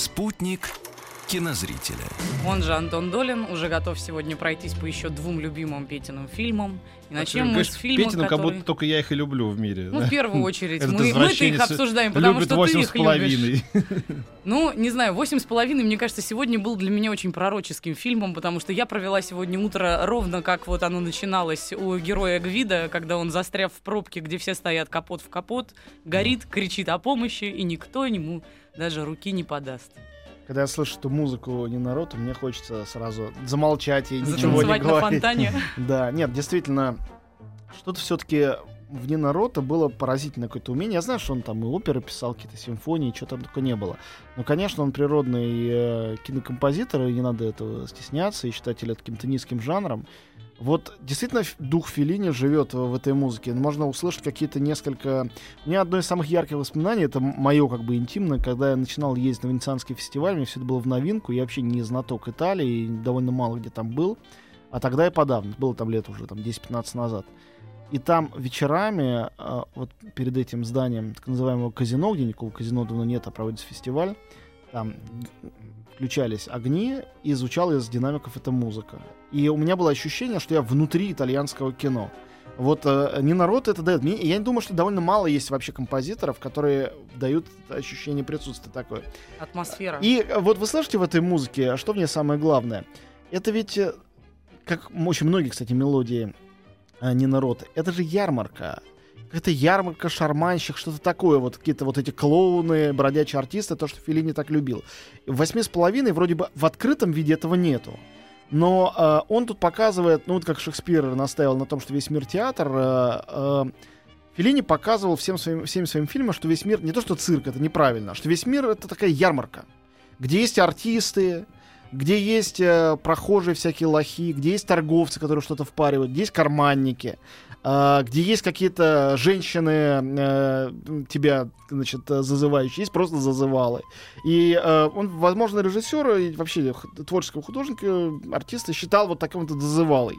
Спутник кинозрителя. Он же Антон Долин, уже готов сегодня пройтись по еще двум любимым Петиным фильмам. И начнем мы Говоришь, с фильма, Петину, как который... будто только я их и люблю в мире. Ну, да? в первую очередь. Мы, мы-то их обсуждаем, потому что ты их с половиной. любишь. Ну, не знаю, «Восемь с половиной», мне кажется, сегодня был для меня очень пророческим фильмом, потому что я провела сегодня утро ровно как вот оно начиналось у героя Гвида, когда он, застряв в пробке, где все стоят капот в капот, горит, кричит о помощи, и никто ему даже руки не подаст. Когда я слышу эту музыку не народ, мне хочется сразу замолчать и ничего не говорить. фонтане. Да, нет, действительно, что-то все-таки в Нинарота было поразительное какое-то умение. Я знаю, что он там и оперы писал, какие-то симфонии, что там только не было. Но, конечно, он природный э, кинокомпозитор, и не надо этого стесняться и считать это каким-то низким жанром. Вот действительно дух Филини живет в, в этой музыке. Можно услышать какие-то несколько... У меня одно из самых ярких воспоминаний, это мое как бы интимное, когда я начинал ездить на Венецианский фестиваль, мне все это было в новинку, я вообще не знаток Италии, довольно мало где там был. А тогда и подавно, было там лет уже там 10-15 назад. И там вечерами, а, вот перед этим зданием так называемого казино, где никакого казино давно нет, а проводится фестиваль, там включались огни, и звучала из динамиков эта музыка. И у меня было ощущение, что я внутри итальянского кино. Вот э, не народ это дает. Мне, я не думаю, что довольно мало есть вообще композиторов, которые дают ощущение присутствия такое. Атмосфера. И э, вот вы слышите в этой музыке, а что в ней самое главное? Это ведь, э, как очень многие, кстати, мелодии а, не народ, это же ярмарка. Это ярмарка, шарманщик, что-то такое. Вот какие-то вот эти клоуны, бродячие артисты, то, что Филини так любил. В «Восьми с половиной» вроде бы в открытом виде этого нету. Но э, он тут показывает, ну вот как Шекспир наставил на том, что весь мир театр, э, э, Феллини показывал всем своим, всем своим фильмам, что весь мир не то что цирк, это неправильно, а что весь мир это такая ярмарка, где есть артисты, где есть э, прохожие всякие лохи, где есть торговцы, которые что-то впаривают, где есть карманники, э, где есть какие-то женщины э, тебя, значит, зазывающие, есть просто зазывалы. И э, он, возможно, режиссера и вообще творческого художника, артиста считал вот таким вот зазывалой.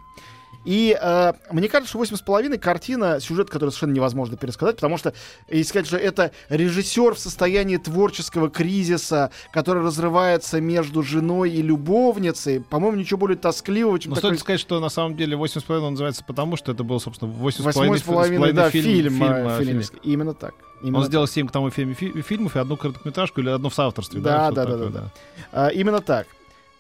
И э, мне кажется, что «Восемь с половиной» картина, сюжет, который совершенно невозможно пересказать, потому что, если сказать, что это режиссер в состоянии творческого кризиса, который разрывается между женой и любовницей, по-моему, ничего более тоскливого, чем Но такой стоит сказать, что на самом деле 8,5 он называется потому, что это был, собственно, 8,5 восьмой с половиной, да, фильм, фильм, э, э, фильм. филинский. Именно так. Именно Он так. сделал 7 к тому фильме, фи- фильмов и одну короткометражку или одну в соавторстве. Да, Что-то да, да, такое, да, А, именно так.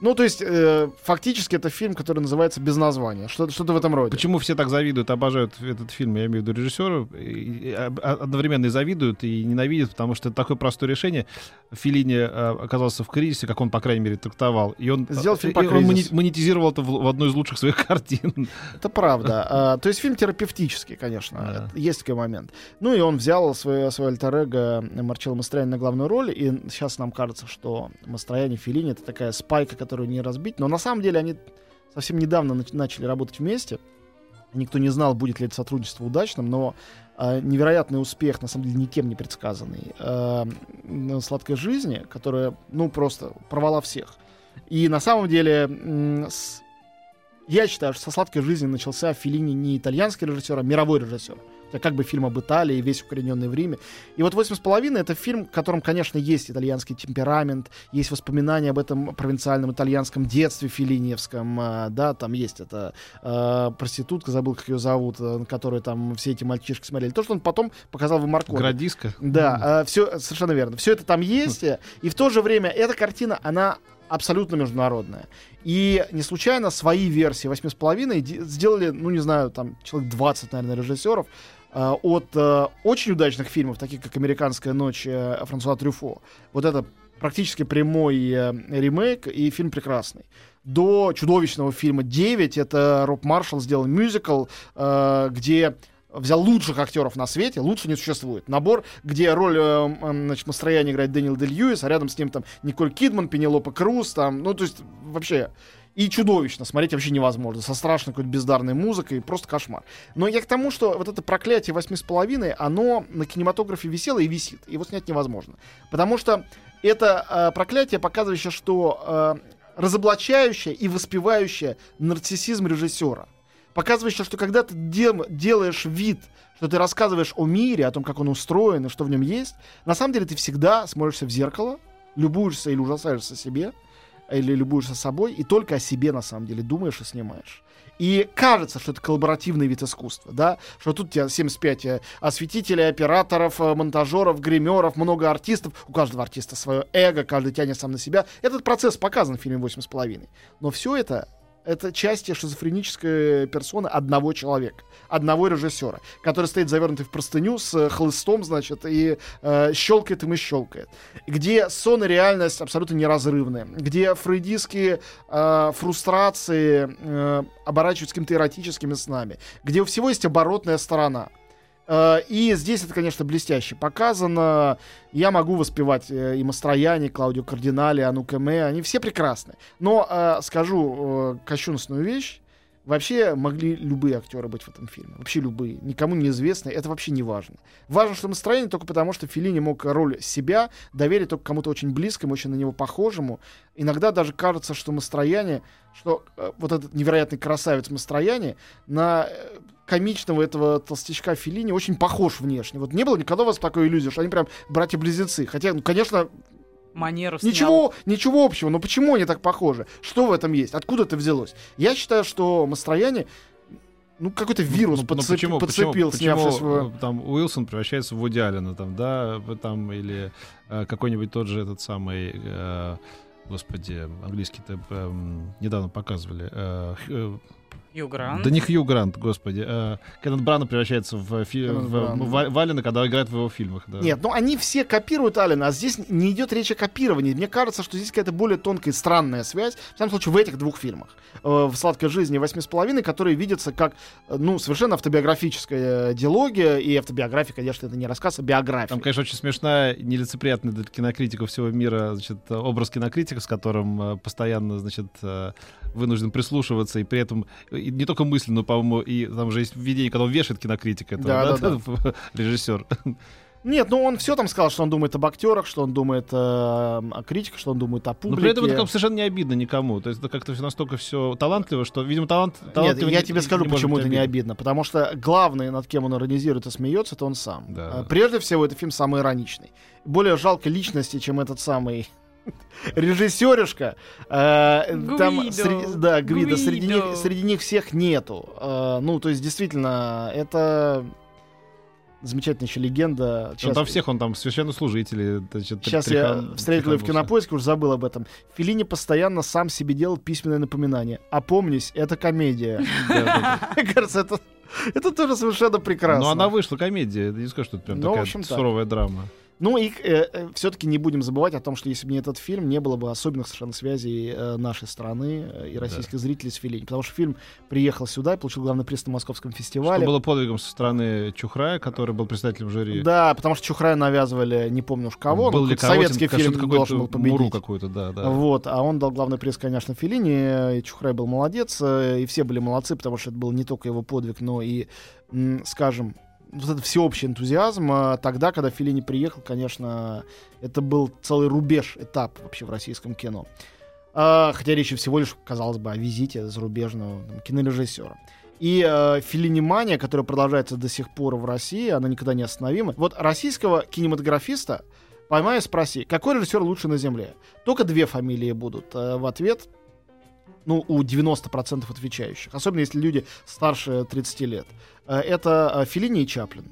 Ну, то есть, э, фактически это фильм, который называется без названия. Что- Что-то в этом роде. Почему все так завидуют, обожают этот фильм, я имею в виду режиссеру, и- и а- одновременно и завидуют, и ненавидят, потому что это такое простое решение. Филини оказался в кризисе, как он, по крайней мере, трактовал, и он, Сделал фильм и по он мони- кризису. монетизировал это в, в одной из лучших своих картин. Это правда. А, то есть фильм терапевтический, конечно. Да. Есть такой момент. Ну и он взял свое, свое альтер-эго Марчелло Мастрояни на главную роль, и сейчас нам кажется, что Мастрояни и Филини — это такая спайка, которую не разбить. Но на самом деле они совсем недавно нач- начали работать вместе. Никто не знал, будет ли это сотрудничество удачным, но а, невероятный успех, на самом деле, никем не предсказанный, м, «Сладкой жизни», которая, ну, просто порвала всех. И на самом деле м, с- я считаю, что со сладкой жизни начался Филини не итальянский режиссер, а мировой режиссер. Это как бы фильм об Италии, весь укорененный в Риме. И вот «Восемь с половиной» — это фильм, в котором, конечно, есть итальянский темперамент, есть воспоминания об этом провинциальном итальянском детстве филиневском, а, да, там есть эта а, проститутка, забыл, как ее зовут, а, на которой там все эти мальчишки смотрели. То, что он потом показал в Марко. Градиска. Да, все совершенно верно. Все это там есть, э, и в то же время эта картина, она абсолютно международная. И не случайно свои версии «Восьми с половиной» де- сделали, ну, не знаю, там, человек 20, наверное, режиссеров, э, от э, очень удачных фильмов, таких как «Американская ночь» э, Франсуа Трюфо. Вот это практически прямой э, ремейк, и фильм прекрасный. До чудовищного фильма «Девять» это Роб Маршалл сделал мюзикл, э, где взял лучших актеров на свете, лучше не существует. Набор, где роль э, э, значит, настроения играет Дэниел Дель Льюис, а рядом с ним там Николь Кидман, Пенелопа Круз, там, ну, то есть вообще и чудовищно. Смотреть вообще невозможно. Со страшной какой-то бездарной музыкой. Просто кошмар. Но я к тому, что вот это проклятие восьми с половиной, оно на кинематографе висело и висит. Его снять невозможно. Потому что это э, проклятие, показывающее, что э, разоблачающее и воспевающее нарциссизм режиссера. Показывающее, что когда ты дел, делаешь вид, что ты рассказываешь о мире, о том, как он устроен и что в нем есть, на самом деле ты всегда смотришься в зеркало, любуешься или ужасаешься себе, или любуешься собой, и только о себе на самом деле думаешь и снимаешь. И кажется, что это коллаборативный вид искусства, да, что тут у тебя 75 э, осветителей, операторов, э, монтажеров, гримеров, много артистов, у каждого артиста свое эго, каждый тянет сам на себя. Этот процесс показан в фильме «Восемь с половиной». Но все это это части шизофренической персоны одного человека, одного режиссера, который стоит завернутый в простыню с хлыстом, значит, и э, щелкает им и щелкает. Где сон и реальность абсолютно неразрывны, где фрейдистские э, фрустрации э, оборачиваются какими-то эротическими снами, где у всего есть оборотная сторона — Э, и здесь это, конечно, блестяще показано. Я могу воспевать э, и Мастрояне, Клаудио Кардинали, Ану Кэме. Они все прекрасны. Но э, скажу кощунственную вещь. Вообще могли любые актеры быть в этом фильме. Вообще любые. Никому неизвестные. Это вообще не важно. Важно, что настроение только потому, что Филини мог роль себя доверить только кому-то очень близкому, очень на него похожему. Иногда даже кажется, что Мастрояне, что э, вот этот невероятный красавец Мастрояне на э, комичного этого толстячка Филини очень похож внешне. Вот не было никогда у вас такой иллюзии, что они прям братья-близнецы. Хотя, ну, конечно, манеру снял. Ничего, ничего общего. Но почему они так похожи? Что в этом есть? Откуда это взялось? Я считаю, что Мастрояне ну, какой-то вирус ну, подцеп... почему, подцепил, почему, снявшись почему, в... Там Уилсон превращается в Вуди Аллена, там, да, там, или э, какой-нибудь тот же этот самый... Э, господи, английский-то э, недавно показывали. Э, э, Хью Грант. Да не Хью Грант, господи. Э, Кеннет Брана превращается в, фи- в, в, в Алина, когда играет в его фильмах. Да. Нет, ну они все копируют Алина, а здесь не идет речь о копировании. Мне кажется, что здесь какая-то более тонкая и странная связь. В самом случае, в этих двух фильмах. Э, в «Сладкой жизни» «Восьми с половиной», которые видятся как, э, ну, совершенно автобиографическая диалогия. И автобиография, конечно, это не рассказ, а биография. Там, конечно, очень смешная, нелицеприятная для кинокритиков всего мира, значит, образ кинокритика, с которым э, постоянно, значит, вынужден прислушиваться, и при этом и не только мысленно, но, по-моему, и там же есть введение, когда он вешает кинокритика, этого, да, да, да, режиссер. Нет, ну он все там сказал, что он думает об актерах, что он думает э, о критиках, что он думает о публике. Но при этом это совершенно не обидно никому. То есть это как-то настолько все талантливо, что, видимо, талант... Нет, я не, тебе скажу, не почему это не обидно. Потому что главный, над кем он иронизирует и смеется, это он сам. Да. Э, прежде всего, это фильм самый ироничный. Более жалкой личности, чем этот самый режиссеришка. Э, там среди, да, Гвида, среди них, среди них всех нету. Э, ну, то есть, действительно, это замечательная еще легенда. Сейчас, он там всех, он там священнослужители. Значит, Сейчас трихан, я встретил ее в кинопоиске, уже забыл об этом. Филини постоянно сам себе делал письменное напоминание. Опомнись, это комедия. Мне кажется, это это тоже совершенно прекрасно. Но она вышла комедия. Не скажу, что это прям ну, такая суровая драма. Ну и э, э все-таки не будем забывать о том, что если бы не этот фильм, не было бы особенных совершенно связей э, нашей страны э, и российских да. зрителей с Филини. Потому что фильм приехал сюда и получил главный приз на Московском фестивале. Что было подвигом со стороны Чухрая, который был председателем жюри. Да, потому что Чухрая навязывали не помню уж кого. Был ли советский фильм должен был победить. Муру какую-то, да, да. Вот, а он дал главный приз, конечно, Филини, и Чухрай был молодец, э, и все были молодцы, потому что это был не только его подвиг, но и, скажем, вот этот всеобщий энтузиазм. А тогда, когда Филини приехал, конечно, это был целый рубеж, этап вообще в российском кино. А, хотя речь всего лишь, казалось бы, о визите зарубежного там, кинорежиссера. И э, филинимания, которая продолжается до сих пор в России, она никогда не остановима. Вот российского кинематографиста поймай и спроси, какой режиссер лучше на Земле? Только две фамилии будут э, в ответ. Ну, у 90% отвечающих. Особенно если люди старше 30 лет. Э, это э, Филини и Чаплин.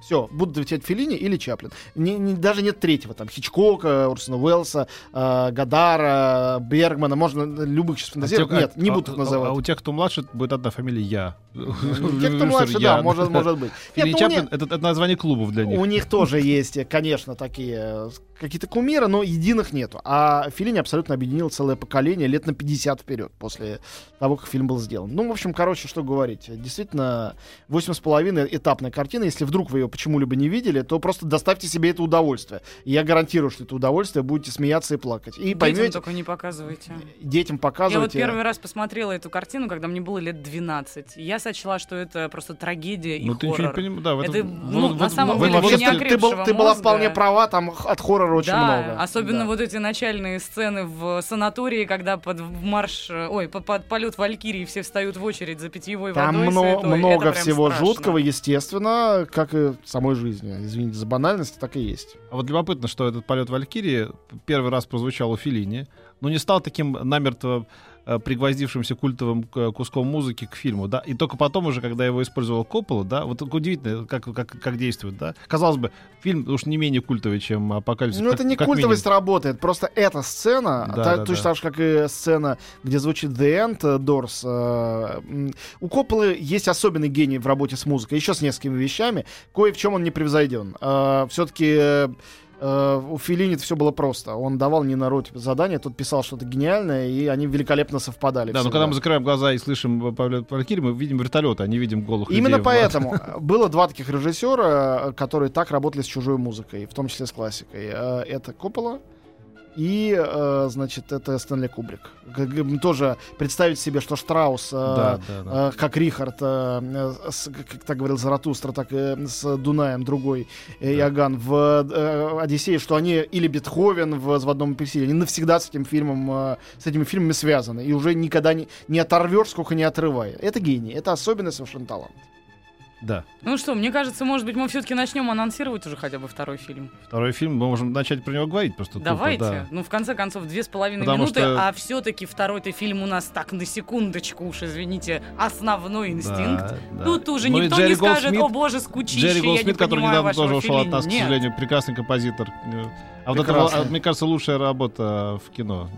Все, будут отвечать Филини или Чаплин. Не, не- даже нет третьего, там, Хичкока, Урсона Уэллса, э, Гадара, Бергмана, можно любых сейчас А фантазировать. те- Нет, не а- будут а- их называть. А у тех, кто младше, будет одна фамилия Я. Те, кто младше, да, может, может быть. Нет, Филин ну, у Чаплин это, название клубов для них. У них тоже есть, конечно, такие э, какие-то кумиры, но единых нету. А Филини абсолютно объединил целое поколение лет на 50 вперед после того, как фильм был сделан. Ну, в общем, короче, что говорить. Действительно, 8,5 этапная картина. Если вдруг вы ее почему-либо не видели, то просто доставьте себе это удовольствие. И я гарантирую, что это удовольствие будете смеяться и плакать. И Детям поймете, только не показывайте. детям Я вот показывайте. первый раз посмотрела эту картину, когда мне было лет 12. Я сочла, что это просто трагедия и Ну, ты ничего не хоррор. понимаешь. Да, в Это, этом- ну, вот- на вот- самом вот- деле, для Вообще, ты, ты был- ты была вполне права, там от хоррора очень да, много. особенно Да. вот эти начальные сцены в санатории, когда под марш, э, ой, под, под полет Валькирии все встают в очередь за питьевой Там водой. мно- святой. много Это прям всего страшно. жуткого, естественно, как и в самой жизни. Извините за банальность, так и есть. А вот любопытно, что этот полет Валькирии первый раз прозвучал у Филини, но не стал таким намертво пригвоздившимся культовым к- куском музыки к фильму, да, и только потом уже, когда его использовал Коппола, да, вот удивительно, как, как, как действует, да. Казалось бы, фильм уж не менее культовый, чем «Апокалипсис». Ну, это не культовость минимум. работает. Просто эта сцена, Да, та- да, точно да. так же, как и сцена, где звучит The End э, Doors. э, у Копполы есть особенный гений в работе с музыкой, еще с несколькими вещами, кое в чем он не превзойден. Все-таки у Филини все было просто. Он давал Нина Роте задание, тот писал что-то гениальное, и они великолепно совпадали. Да, но всегда. когда мы закрываем глаза и слышим полет Валькирии, мы видим вертолеты, а не видим голых Именно людей. поэтому было два таких режиссера, э, которые так работали с чужой музыкой, в том числе с классикой. Э, Это Коппола и, э, значит, это Стэнли Кубрик. Тоже представить себе, что Штраус, э, Да, да, да. э, как Рихард, э, э, с- как так говорил Заратустра, так и с Дунаем другой э, Иоганн в э, Одиссее, что они или Бетховен в «Заводном апельсине», они навсегда с этим фильмом, э, с этими фильмами связаны, и уже никогда не, не оторвешь, сколько не отрывая. Это гений, это особенный совершенно талант. Да. Ну что, мне кажется, может быть, мы все-таки начнем анонсировать уже хотя бы второй фильм. Второй фильм, мы можем начать про него говорить просто. тупо, Давайте. да. Ну, в конце концов, две с половиной Потому минуты, что- а все-таки второй-то фильм у нас так на секундочку уж, извините, основной инстинкт. Да, да. Тут уже Ну никто Джерри не скажет, Голдсмит- о боже, скучище, Джерри я не Голдсмит, который недавно тоже ушел от Феллини». нас, к сожалению, прекрасный композитор. Э, А вот это, а, мне кажется, лучшая работа в кино.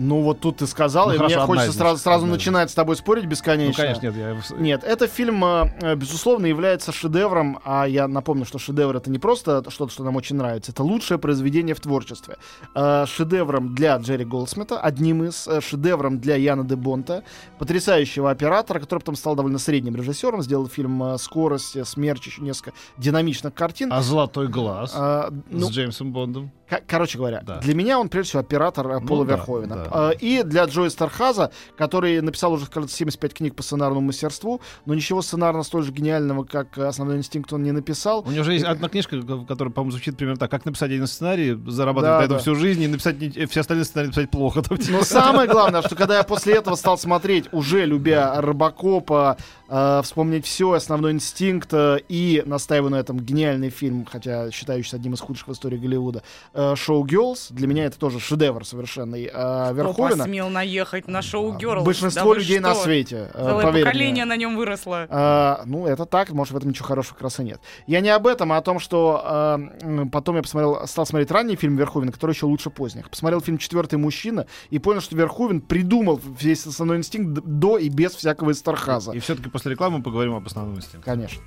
Ну вот тут ты сказал, Ну, и хорошо, мне хочется сразу, сразу начинать с тобой спорить бесконечно. Ну, конечно, нет. Я... Нет, это фильм, э, э, безусловно, является шедевром, а я напомню, что шедевр это не просто что-то, что нам очень нравится, это лучшее произведение в творчестве. Э, Шедевром для Джерри Голдсмита, одним из, э, шедевром для Яна де Бонта, потрясающего оператора, который потом стал довольно средним режиссером, сделал фильм э, «Скорость», э, «Смерч», еще несколько динамичных картин. А «Золотой глаз» А, ну, с Джеймсом Бондом. Ко- Короче говоря, Да. для меня он прежде всего оператор э, Ну Пола да, Верховена. да. А, И для Джои Стархаза, который написал уже, кажется, 75 книг по сценарному мастерству, но ничего сценарно столь же гениального, как э, «Основной инстинкт» он не написал. У него же есть одна книжка, которая, по-моему, звучит примерно так. Как написать один сценарий, зарабатывать Да, на этом да. всю жизнь, и написать все остальные сценарии написать плохо. Но самое главное, что когда я после этого стал смотреть, уже любя Робокопа, э, вспомнить все, основной инстинкт э, и настаиваю на этом гениальный фильм, хотя считающийся одним из худших в истории Голливуда, э, «Шоу Герлз», для меня это тоже шедевр совершенный. Э, Кто посмел наехать на шоу Герлз? Большинство людей на свете. э, Целое поверь мне. поколение на нем выросло. А, ну, это так, может, в этом ничего хорошего и нет. Я не об этом, а о том, что а, м, потом я посмотрел, стал смотреть ранний фильм Верховена, который еще лучше поздних. Посмотрел фильм «Четвертый мужчина» и понял, что Верховен придумал весь основной инстинкт до и без всякого Истархаза. И все-таки после рекламы мы поговорим об основном инстинкте. Конечно.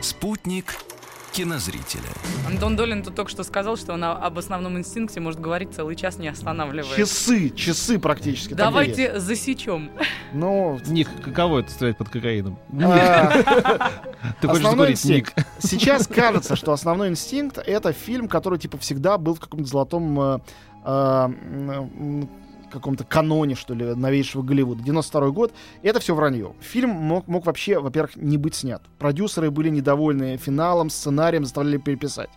Спутник кинозрителя. Антон Долин тут только что сказал, что он о- об основном инстинкте может говорить целый час, не останавливаясь. Часы, часы практически. Давайте засечем. Ну, Ник, каково это стрелять под кокаином? а, Ты хочешь Основной закурить, Ник? инстинкт. Сейчас кажется, что основной инстинкт это фильм, который типа всегда был в каком-то золотом э, э, каком-то каноне, что ли, новейшего Голливуда. 92 год. Это все вранье. Фильм мог, мог вообще, во-первых, не быть снят. Продюсеры были недовольны финалом, сценарием, заставляли переписать.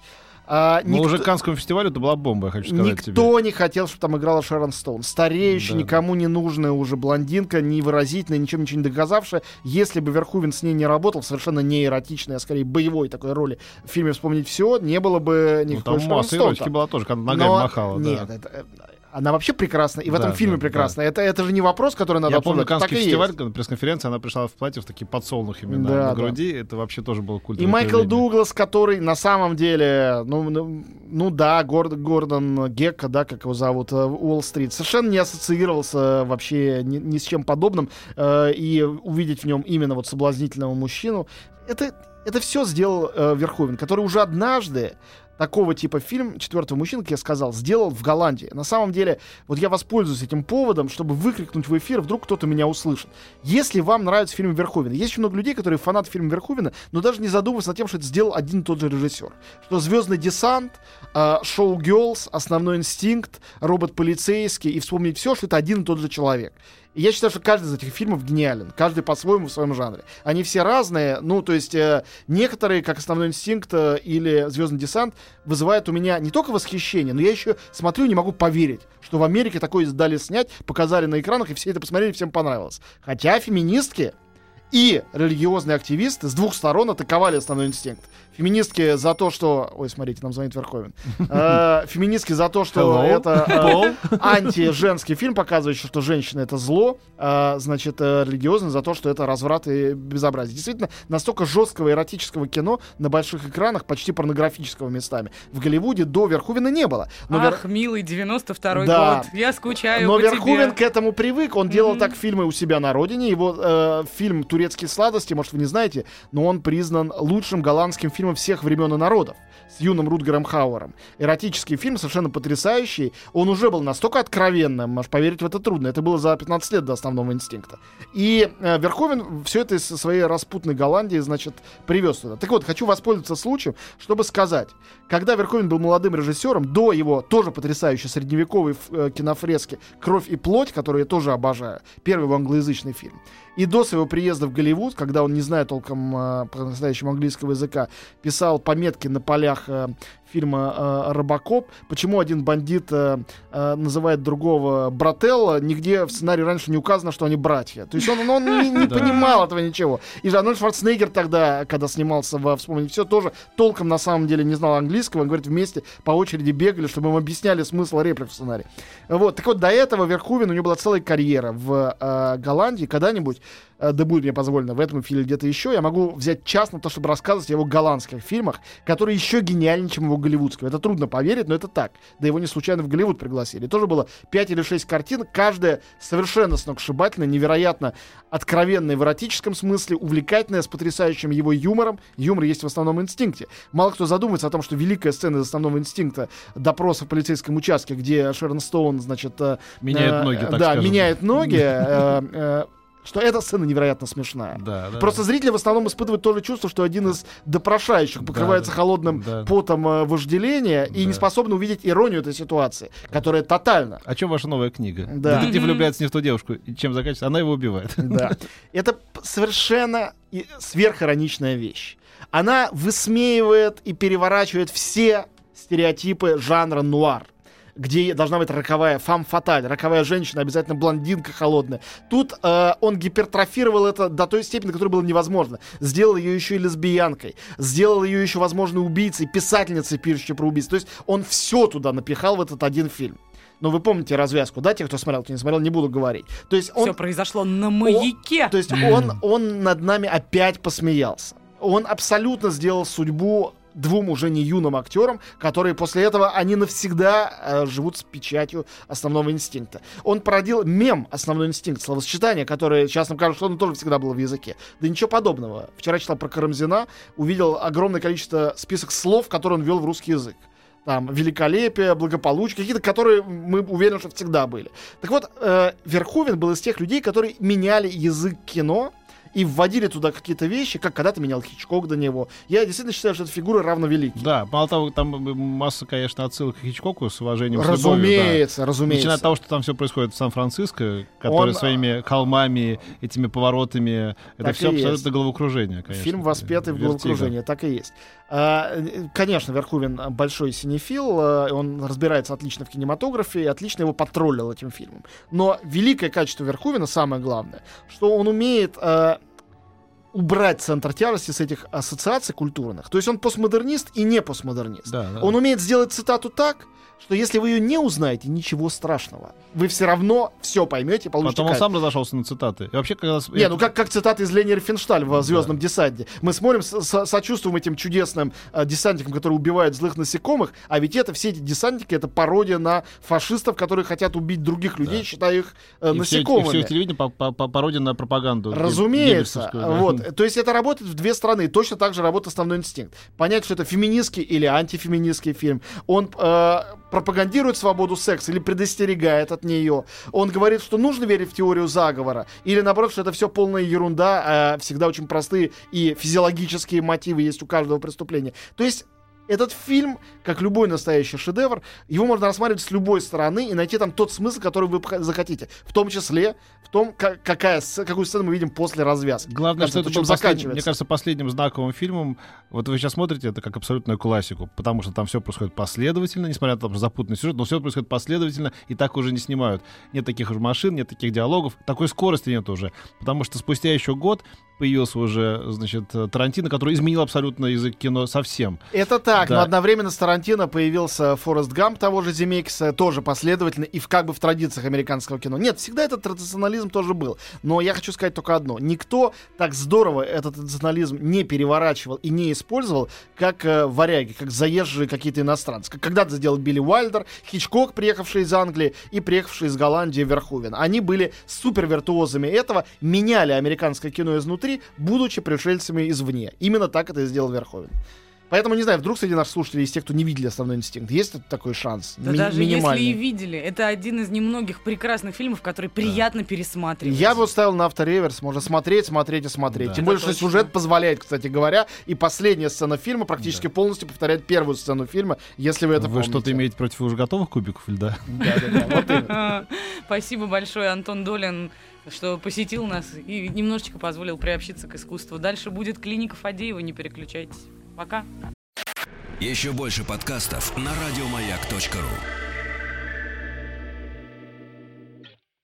А, Но никто- уже к Каннскому фестивалю это была бомба, я хочу сказать Никто не хотел, чтобы там играла Шерон Стоун. Стареющая, Да, никому не нужная уже блондинка, невыразительная, ничем ничего не доказавшая. Если бы Верхувен с ней не работал, в совершенно не эротичной, а скорее боевой такой роли в фильме «Вспомнить все», не было бы тебе. Ну, никакой там Шерон масса Стоун эротики была тоже, когда ногами Но- махала. да. Нет, это, э, она вообще прекрасна, и в Да, этом фильме да, прекрасна. Это, это же не вопрос, который надо Я помню. Каннский и фестиваль, на пресс-конференции, она пришла в платье в такие подсолнухами на- Да, на да. груди. Это вообще тоже было И культурное Майкл проявление. Дуглас, который на самом деле, ну, ну, ну да, Горд- Гордон Гекка, да, как его зовут, э, Уолл-стрит, совершенно не ассоциировался вообще ни, ни с чем подобным. э, и увидеть в нем именно вот соблазнительного мужчину, это, это все сделал э, Верховен, который уже однажды такого типа фильм «Четвертого мужчины», как я сказал, сделал в Голландии. На самом деле, вот я воспользуюсь этим поводом, чтобы выкрикнуть в эфир, вдруг кто-то меня услышит. Если вам нравится фильм Верховена, есть очень много людей, которые фанаты фильма Верховена, но даже не задумываются над тем, что это сделал один и тот же режиссер. Что «Звездный десант», э, «Шоу Girls», «Основной инстинкт», «Робот полицейский» и «Вспомнить все», что это один и тот же человек. И я считаю, что каждый из этих фильмов гениален. Каждый по-своему в своем жанре. Они все разные. Ну, то есть, э, некоторые, как «Основной инстинкт» э, или «Звездный десант», вызывают у меня не только восхищение, но я еще смотрю и не могу поверить, что в Америке такое дали снять, показали на экранах, и все это посмотрели, всем понравилось. Хотя феминистки и религиозные активисты с двух сторон атаковали основной инстинкт. Феминистки за то, что... Ой, смотрите, нам звонит Верховен. Э, Феминистки за то, что это э, антиженский фильм, показывающий, что женщина это зло. а, Значит, э, религиозные за то, что это разврат и безобразие. Действительно, настолько жесткого эротического кино на больших экранах, почти порнографического местами, в Голливуде до Верховена не было. Ах, милый, 92-й Да. год. Я скучаю но Верховен к этому привык. Он делал так фильмы у себя на родине. Его э, фильм «Турецкие сладости», может, вы не знаете, но он признан лучшим голландским фильмом всех времен и народов с юным Рутгером Хауэром. Эротический фильм, совершенно потрясающий. Он уже был настолько откровенным, аж поверить в это трудно. Это было за 15 лет до основного инстинкта. И э, Верховен все это из своей распутной Голландии, значит, привез туда. Так вот, хочу воспользоваться случаем, чтобы сказать, когда Верховен был молодым режиссером, до его тоже потрясающей средневековой э, кинофрески «Кровь и плоть», которую я тоже обожаю, первый его англоязычный фильм, и до своего приезда в Голливуд, когда он, не зная толком э, по-настоящему английского языка, писал пометки на полях э, фильма э, «Робокоп», почему один бандит э, э, называет другого брателло, нигде в сценарии раньше не указано, что они братья. То есть он, он не, не понимал этого ничего. И же Арнольд Шварценеггер тогда, когда снимался во «Вспомнить все», тоже толком на самом деле не знал английского. Он говорит, вместе по очереди бегали, чтобы им объясняли смысл реплик в сценарии. Вот. Так вот, до этого Верхувен, у него была целая карьера в э, Голландии. Когда-нибудь, э, да будет мне позволено, в этом фильме где-то еще, я могу взять час на то, чтобы рассказывать о его голландских фильмах, которые еще гениальнее, чем его голливудского. Это трудно поверить, но это так. Да его не случайно в Голливуд пригласили. Тоже было 5 или 6 картин, каждая совершенно сногсшибательная, невероятно откровенная в эротическом смысле, увлекательная, с потрясающим его юмором. Юмор есть в основном инстинкте. Мало кто задумывается о том, что великая сцена из основного инстинкта допроса в полицейском участке, где Шерон Стоун, значит, э, Меняет э, ноги, так Да, скажем. меняет ноги. Что эта сцена невероятно смешная. Да, да. Просто зрители в основном испытывают то же чувство, что один из допрошающих покрывается да, холодным да. потом э, вожделения и Да. не способен увидеть иронию этой ситуации, которая тотальна. О чем ваша новая книга? Да. Детектив влюбляется не в ту девушку, и чем заканчивается? Она его убивает. Да. Это совершенно и- сверхироничная вещь. Она высмеивает и переворачивает все стереотипы жанра нуар где должна быть роковая фам фаталь, роковая женщина, обязательно блондинка холодная. Тут э, он гипертрофировал это до той степени, до которой было невозможно. Сделал ее еще и лесбиянкой, сделал ее еще, возможно, убийцей, писательницей, пишущей про убийц. То есть он все туда напихал в этот один фильм. Но вы помните развязку, да, те, кто смотрел, кто не смотрел, не буду говорить. То есть он Все произошло на маяке. то есть он, он над нами опять посмеялся. Он абсолютно сделал судьбу двум уже не юным актерам, которые после этого, они навсегда э, живут с печатью основного инстинкта. Он породил мем «Основной инстинкт», словосочетание, которое сейчас нам кажется, что оно тоже всегда было в языке. Да ничего подобного. Вчера читал про Карамзина, увидел огромное количество список слов, которые он ввел в русский язык там, великолепие, благополучие, какие-то, которые мы уверены, что всегда были. Так вот, э, Верховен был из тех людей, которые меняли язык кино и вводили туда какие-то вещи, как когда-то менял Хичкок до него. Я действительно считаю, что эта фигура равновеликий. Да, мало того, там масса, конечно, отсылок к Хичкоку с уважением. с любовью, да. Разумеется, разумеется. Начиная от того, что там все происходит в Сан-Франциско, который Он, своими холмами, этими поворотами, это Так все и есть. абсолютно головокружение, конечно. Фильм воспетый в Вертиго. головокружении, так и есть. А, э, Конечно, Верховен большой синефил, э, он разбирается отлично в кинематографе и отлично его потроллил этим фильмом. Но великое качество Верховена, самое главное, что он умеет э, убрать центр тяжести с этих ассоциаций культурных. То есть он постмодернист и не постмодернист. Да, да. Он умеет сделать цитату так, что если вы ее не узнаете, ничего страшного. Вы все равно все поймете, получите Потом он кайф. сам разошелся на цитаты. И вообще, когда... Не, ну как, как цитаты из Лени Рифеншталь в «Звездном десанте». Мы смотрим, со- сочувствуем этим чудесным э, десантникам, которые убивают злых насекомых, а ведь это, все эти десантники, это пародия на фашистов, которые хотят убить других людей, считая их э, и все, и насекомыми. все телевидение по, по, по- пародия на пропаганду. Разумеется. да. Вот. То есть это работает в две стороны. Точно так же работает основной инстинкт. Понять, что это феминистский или антифеминистский фильм. Он э, пропагандирует свободу секса или предостерегает от нее. Он говорит, что нужно верить в теорию заговора. Или наоборот, что это все полная ерунда, а всегда очень простые и физиологические мотивы есть у каждого преступления. То есть этот фильм, как любой настоящий шедевр, его можно рассматривать с любой стороны и найти там тот смысл, который вы захотите. В том числе в том, ка- какая, какую сцену мы видим после развязки. Главное, что Конце, это чем заканчивается. мне кажется, последним знаковым фильмом. Вот вы сейчас смотрите это как абсолютную классику, потому что там все происходит последовательно, несмотря на там запутанный сюжет, но все происходит последовательно, и так уже не снимают. Нет таких уже машин, нет таких диалогов, такой скорости нет уже. Потому что спустя еще год появился уже, значит, Тарантино, который изменил абсолютно язык кино совсем. Это так, Да. но одновременно с Тарантино появился Форест Гамп того же Земекиса, тоже последовательно и в, как бы в традициях американского кино. Нет, всегда этот традиционализм тоже был. Но я хочу сказать только одно. Никто так здорово этот традиционализм не переворачивал и не использовал, как э, варяги, как заезжие какие-то иностранцы. Как когда-то сделал Билли Уайлдер, Хичкок, приехавший из Англии, и приехавший из Голландии Верховен. Они были супер виртуозами этого, меняли американское кино изнутри, будучи пришельцами извне. Именно так это и сделал Верховен. Поэтому, не знаю, вдруг среди наших слушателей есть те, кто не видели «Основной инстинкт». Есть тут такой шанс? Да Ми- даже минимальный. если и видели, это один из немногих прекрасных фильмов, который приятно пересматривать. Я бы ставил на автореверс, можно смотреть, смотреть и смотреть. Да. Тем Это более, что сюжет позволяет, кстати говоря, и последняя сцена фильма практически полностью повторяет первую сцену фильма, если вы это вы помните. что-то имеете против уже готовых кубиков льда? Да-да-да. Спасибо большое, Антон Долин, что посетил нас и немножечко позволил приобщиться к искусству. Дальше будет клиника Фадеева, не переключайтесь. Пока. Еще больше подкастов на радиомаяк.ру.